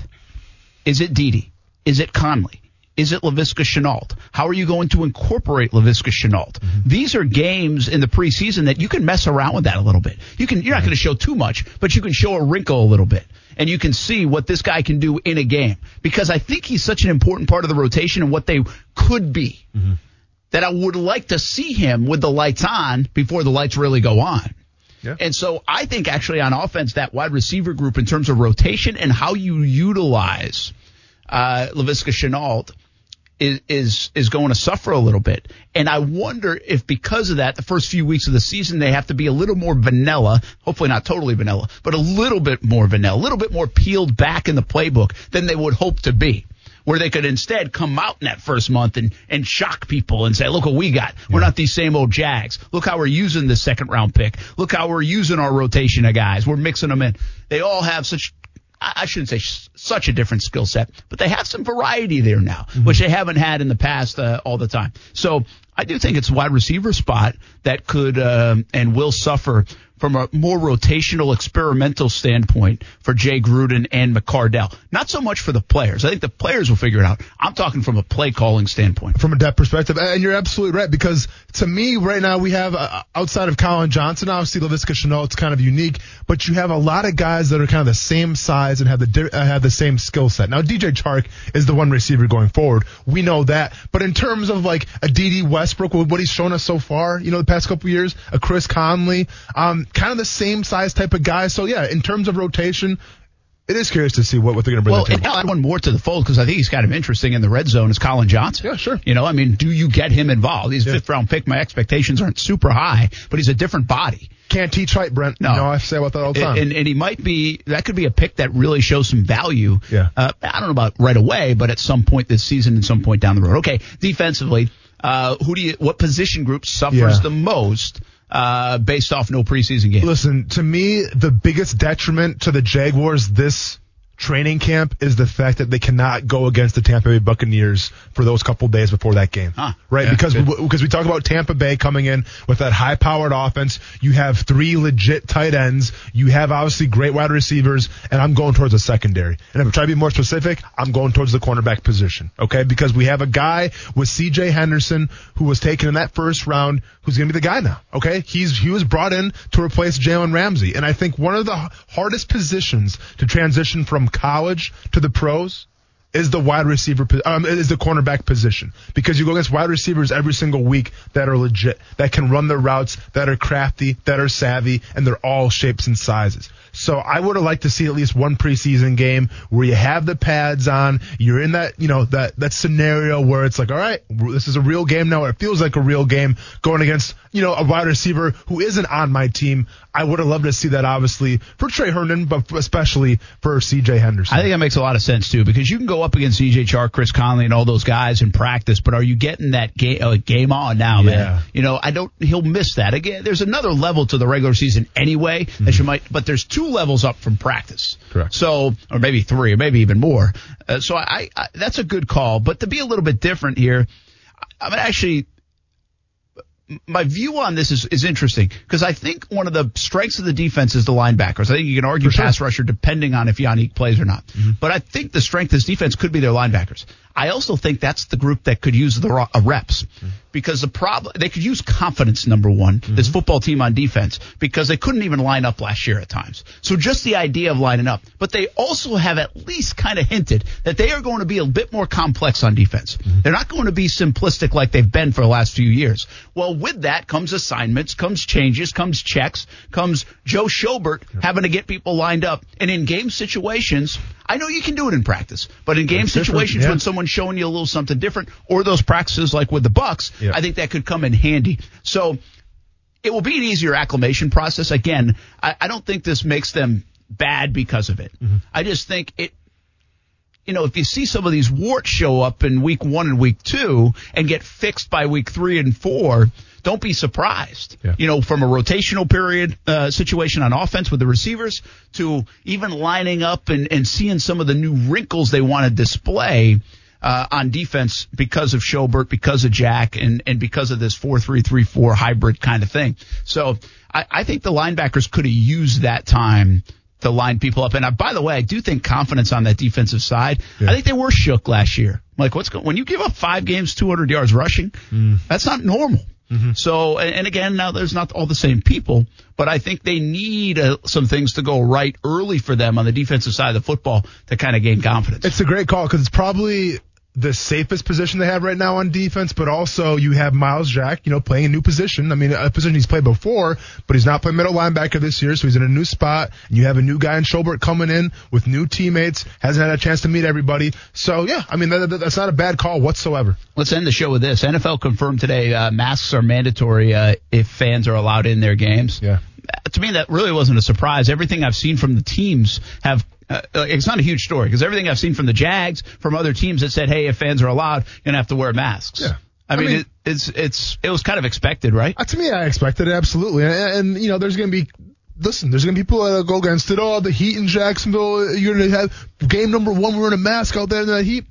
Is it Dede? Is it Conley? Is it Laviska Shenault? How are you going to incorporate Laviska Shenault? These are games in the preseason that you can mess around with that a little bit. You can, you're not going to show too much, but you can show a wrinkle a little bit. And you can see what this guy can do in a game. Because I think he's such an important part of the rotation and what they could be. That I would like to see him with the lights on before the lights really go on. Yeah. And so I think actually on offense, that wide receiver group in terms of rotation and how you utilize uh, Laviska Shenault is, is is going to suffer a little bit. And I wonder if because of that, the first few weeks of the season, they have to be a little more vanilla, hopefully not totally vanilla, but a little bit more vanilla, a little bit more peeled back in the playbook than they would hope to be. Where they could instead come out in that first month and, and shock people and say, look what we got. We're not these same old Jags. Look how we're using the second round pick. Look how we're using our rotation of guys. We're mixing them in. They all have such I shouldn't say sh- such a different skill set, but they have some variety there now, which they haven't had in the past uh, all the time. So I do think it's a wide receiver spot that could um, and will suffer from a more rotational, experimental standpoint for Jay Gruden and McCardell. Not so much for the players. I think the players will figure it out. I'm talking from a play calling standpoint. from a depth perspective. And you're absolutely right because to me right now we have uh, outside of Collin Johnson, obviously Laviska Shenault, it's kind of unique, but you have a lot of guys that are kind of the same size and have the uh, have the same skill set. Now DJ Chark is the one receiver going forward. We know that, but in terms of like a Dede Westbrook, what he's shown us so far, you know, the past couple years, a Chris Conley, um, kind of the same size type of guy. So yeah, in terms of rotation. It is curious to see what, what they're going to bring Well, to the and table. I'll add one more to the fold because I think he's kind of interesting in the red zone is Collin Johnson. Yeah, sure. You know, I mean, do you get him involved? He's a fifth round pick. My expectations aren't super high, but he's a different body. Can't teach height, Brent. No. You know, I say about that all the time. And, and he might be, that could be a pick that really shows some value. Yeah. Uh, I don't know about right away, but at some point this season and some point down the road. Okay. Defensively, uh, who do you, what position group suffers Yeah. the most, uh, based off no preseason game. Listen, to me, the biggest detriment to the Jaguars this training camp is the fact that they cannot go against the Tampa Bay Buccaneers for those couple days before that game. Huh. Right? Yeah, because good. because we talk about Tampa Bay coming in with that high powered offense. You have three legit tight ends. You have obviously great wide receivers, and I'm going towards the secondary. And if I try to be more specific, I'm going towards the cornerback position. Okay? Because we have a guy with CJ Henderson who was taken in that first round who's going to be the guy now. Okay? He's he was brought in to replace Jalen Ramsey. And I think one of the hardest positions to transition from college to the pros is the wide receiver, um, is the cornerback position because you go against wide receivers every single week that are legit, that can run their routes, that are crafty, that are savvy, and they're all shapes and sizes. So I would have liked to see at least one preseason game where you have the pads on, you're in that, you know, that, that scenario where it's like, all right, this is a real game now. It feels like a real game going against, you know, a wide receiver who isn't on my team. I would have loved to see that obviously for Tre Herndon, but especially for CJ Henderson. I think that makes a lot of sense too, because you can go up against CJ Chark, Chris Conley, and all those guys in practice, but are you getting that game uh, game on now, man? You know, I don't. He'll miss that again. There's another level to the regular season anyway that you might, but there's two levels up from practice. Correct. So, or maybe three, or maybe even more. Uh, so I, I, that's a good call. But to be a little bit different here, I- I'm actually my view on this is, is interesting because I think one of the strengths of the defense is the linebackers. I think you can argue sure. pass rusher depending on if Yannick plays or not. But I think the strength of this defense could be their linebackers. I also think that's the group that could use the uh, reps mm-hmm. because the problem they could use confidence number one. This mm-hmm. football team on defense because they couldn't even line up last year at times. So just the idea of lining up, but they also have at least kind of hinted that they are going to be a bit more complex on defense. Mm-hmm. They're not going to be simplistic like they've been for the last few years. Well, with that comes assignments, comes changes, comes checks, comes Joe Schobert having to get people lined up. And in game situations, I know you can do it in practice, but in game It's situations yeah. when someone's showing you a little something different, or those practices like with the Bucs, Yeah. I think that could come in handy. So it will be an easier acclimation process. Again, I, I don't think this makes them bad because of it. Mm-hmm. I just think it you know, if you see some of these warts show up in week one and week two and get fixed by week three and four, don't be surprised. Yeah. You know, from a rotational period uh, situation on offense with the receivers to even lining up and, and seeing some of the new wrinkles they want to display. Uh, on defense because of Schobert, because of Jack, and, and because of this 4-3-3-4 hybrid kind of thing. So I, I think the linebackers could have used that time to line people up. And I, by the way, I do think confidence on that defensive side. I think they were shook last year. Like what's going, when you give up five games, 200 yards rushing, mm. that's not normal. Mm-hmm. So, and, and again, now there's not all the same people, but I think they need uh, some things to go right early for them on the defensive side of the football to kind of gain confidence. It's a great call because it's probably the safest position they have right now on defense, but also you have Myles Jack, you know, playing a new position. I mean, a position he's played before, but he's not playing middle linebacker this year, so he's in a new spot. And you have a new guy in Schobert coming in with new teammates, hasn't had a chance to meet everybody. So yeah, I mean, that, that- that's not a bad call whatsoever. Let's end the show with this. NFL confirmed today uh, masks are mandatory uh, if fans are allowed in their games. Yeah. To me, that really wasn't a surprise. Everything I've seen from the teams have. Uh, it's not a huge story because everything I've seen from the Jags, from other teams that said, "Hey, if fans are allowed, you're gonna have to wear masks." Yeah. I I mean, mean- it, it's it's it was kind of expected, right? Uh, to me, I expected it absolutely, and, and you know, there's going to be. Listen, there's going to be people that go against it. Oh, the Heat in Jacksonville. You're going to have game number one. We're in a mask out there in that Heat.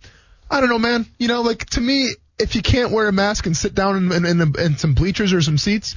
I don't know, man. You know, like to me, if you can't wear a mask and sit down in, in, in, in some bleachers or some seats,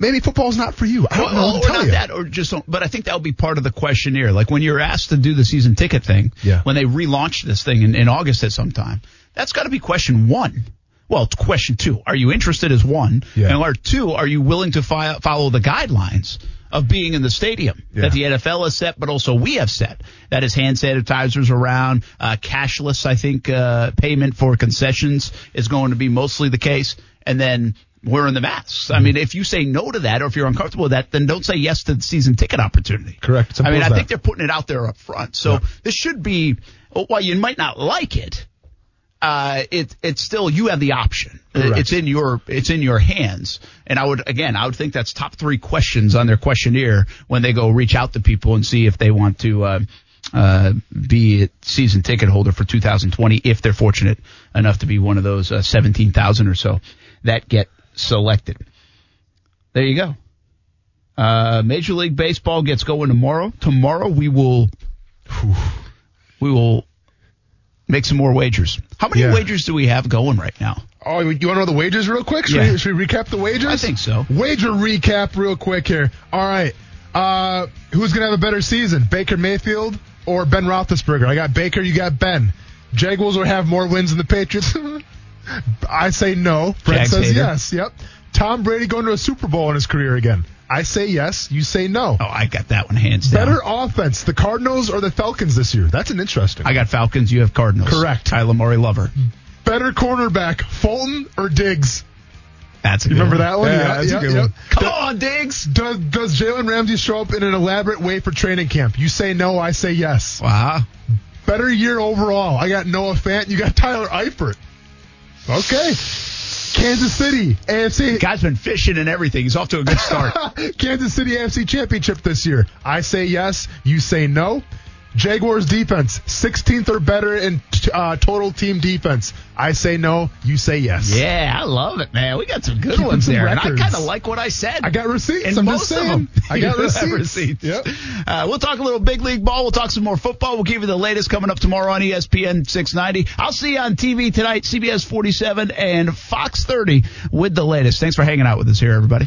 maybe football's not for you. I don't know. Well, to or tell not you. that, or just. But I think that'll be part of the questionnaire. Like when you're asked to do the season ticket thing, Yeah. when they relaunched this thing in, in August at some time, that's got to be question one. Well, question two. Are you interested as one? Yeah. And or two, are you willing to fi- follow the guidelines of being in the stadium Yeah. that the NFL has set, but also we have set? That is hand sanitizers around, uh, cashless, I think, uh, payment for concessions is going to be mostly the case. And then wearing the masks. I mean, if you say no to that or if you're uncomfortable with that, then don't say yes to the season ticket opportunity. Correct. I mean, I think they're putting it out there up front. So Yeah. this should be, while you might not like it, uh, it, it's still, you have the option. Correct. It's in your, it's in your hands. And I would, again, I would think that's top three questions on their questionnaire when they go reach out to people and see if they want to, uh, uh, be a season ticket holder for 2020 if they're fortunate enough to be one of those uh, 17,000 or so that get selected. There you go. Uh, Major League Baseball gets going tomorrow. Tomorrow we will, we will make some more wagers. How many Yeah. wagers do we have going right now? Oh, you want to know the wagers real quick? Should, Yeah. we, should we recap the wagers? I think so. Wager recap real quick here. All right. Uh, who's going to have a better season, Baker Mayfield or Ben Roethlisberger? I got Baker, you got Ben. Jaguars will have more wins than the Patriots. I say no. Brent Jags says hater. yes. Yep. Tom Brady going to a Super Bowl in his career again. I say yes. You say no. Oh, I got that one hands down. Better offense, the Cardinals or the Falcons this year? That's an interesting. I got Falcons. You have Cardinals. Correct. Kyler Murray Lover. Better cornerback, Fulton or Diggs? That's a You good remember one. that one? Yeah, Yeah, that's yeah, a good yeah. one. Come on, Diggs. Does does Jalen Ramsey show up in an elaborate way for training camp? You say no, I say yes. Wow. Better year overall. I got Noah Fant. You got Tyler Eifert. Okay. Kansas City AFC. Guy's been fishing and everything. He's off to a good start. Kansas City AFC Championship this year. I say yes. You say no. Jaguars defense, 16th or better in uh, total team defense. I say no. You say yes. yeah, I love it, man. We got some good Keeping ones some there. And I kind of like what I said. I got receipts. in I'm most just saying. of them. I got receipts. receipts. Yep. Uh, we'll talk a little big league ball. We'll talk some more football. We'll give you the latest coming up tomorrow on ESPN 690. I'll see you on TV tonight, CBS 47 and Fox 30 with the latest. Thanks for hanging out with us here, everybody.